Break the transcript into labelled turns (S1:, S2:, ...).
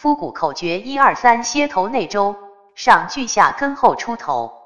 S1: 夫骨口诀一二三，歇头内周，上聚下根后出头。